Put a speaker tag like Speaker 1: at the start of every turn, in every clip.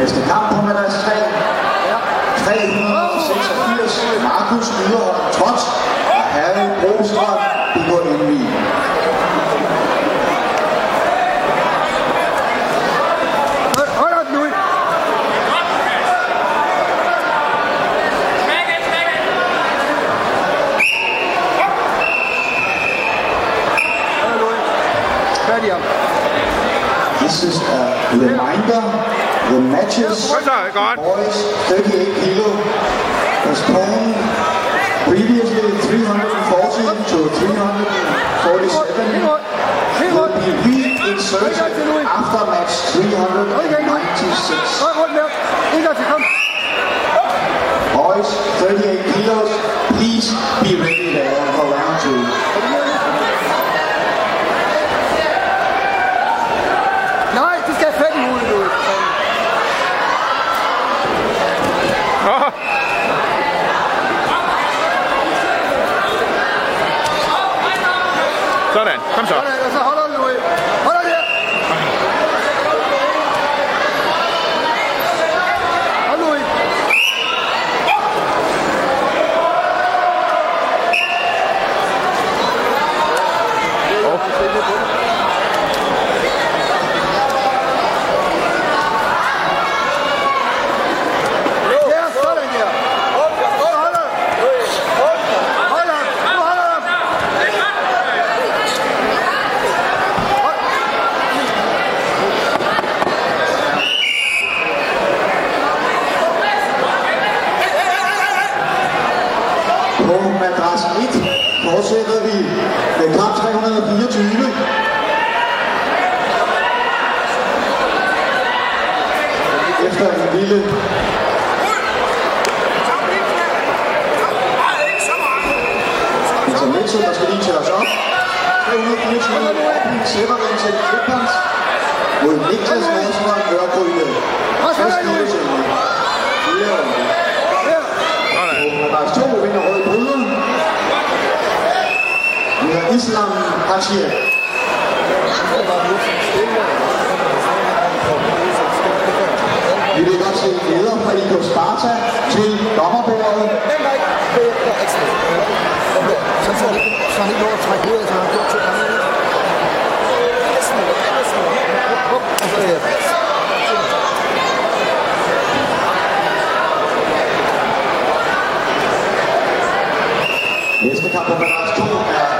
Speaker 1: Næste kamp på madras 3. 386. Markus Yderholm Trots og Harry Brostrøm.
Speaker 2: Færdig ham.
Speaker 1: This is a reminder. The matches
Speaker 3: godt.
Speaker 1: boys 38 kilo postponed previously 340 to 347
Speaker 2: Helt
Speaker 1: will be reinserted after match 396.
Speaker 2: Hold rundt med. En gang til, kom.
Speaker 1: Boys 38 kilos, please be ready
Speaker 3: Sådan, kom
Speaker 1: madras 1 fortsætter vi med kamp 324. Efter en lille intermezzo, der skal lige tælles op. 324 Severin til Klippers mod Niklas Madsen og
Speaker 2: Og så er der Louis.
Speaker 1: Flere
Speaker 2: Her.
Speaker 3: Sådan.
Speaker 1: Madras 2 vinder Røde Bryder. Vi har Islam Hachier. Vi godt se leder fra IK Sparta til dommerbordet.
Speaker 2: Er. Så får han ikke, lov at trække ud, så han har gjort to gange. Næsten, næsten. Hop, og så det.
Speaker 1: Næste kamp på Madras 2 er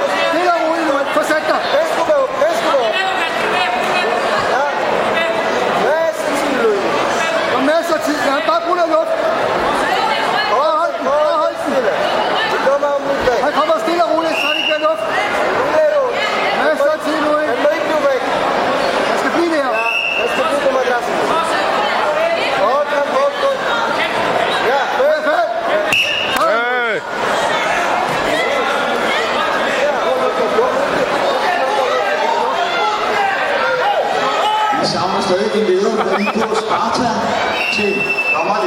Speaker 1: savner stadig en leder, der lige på Sparta til dommerleder.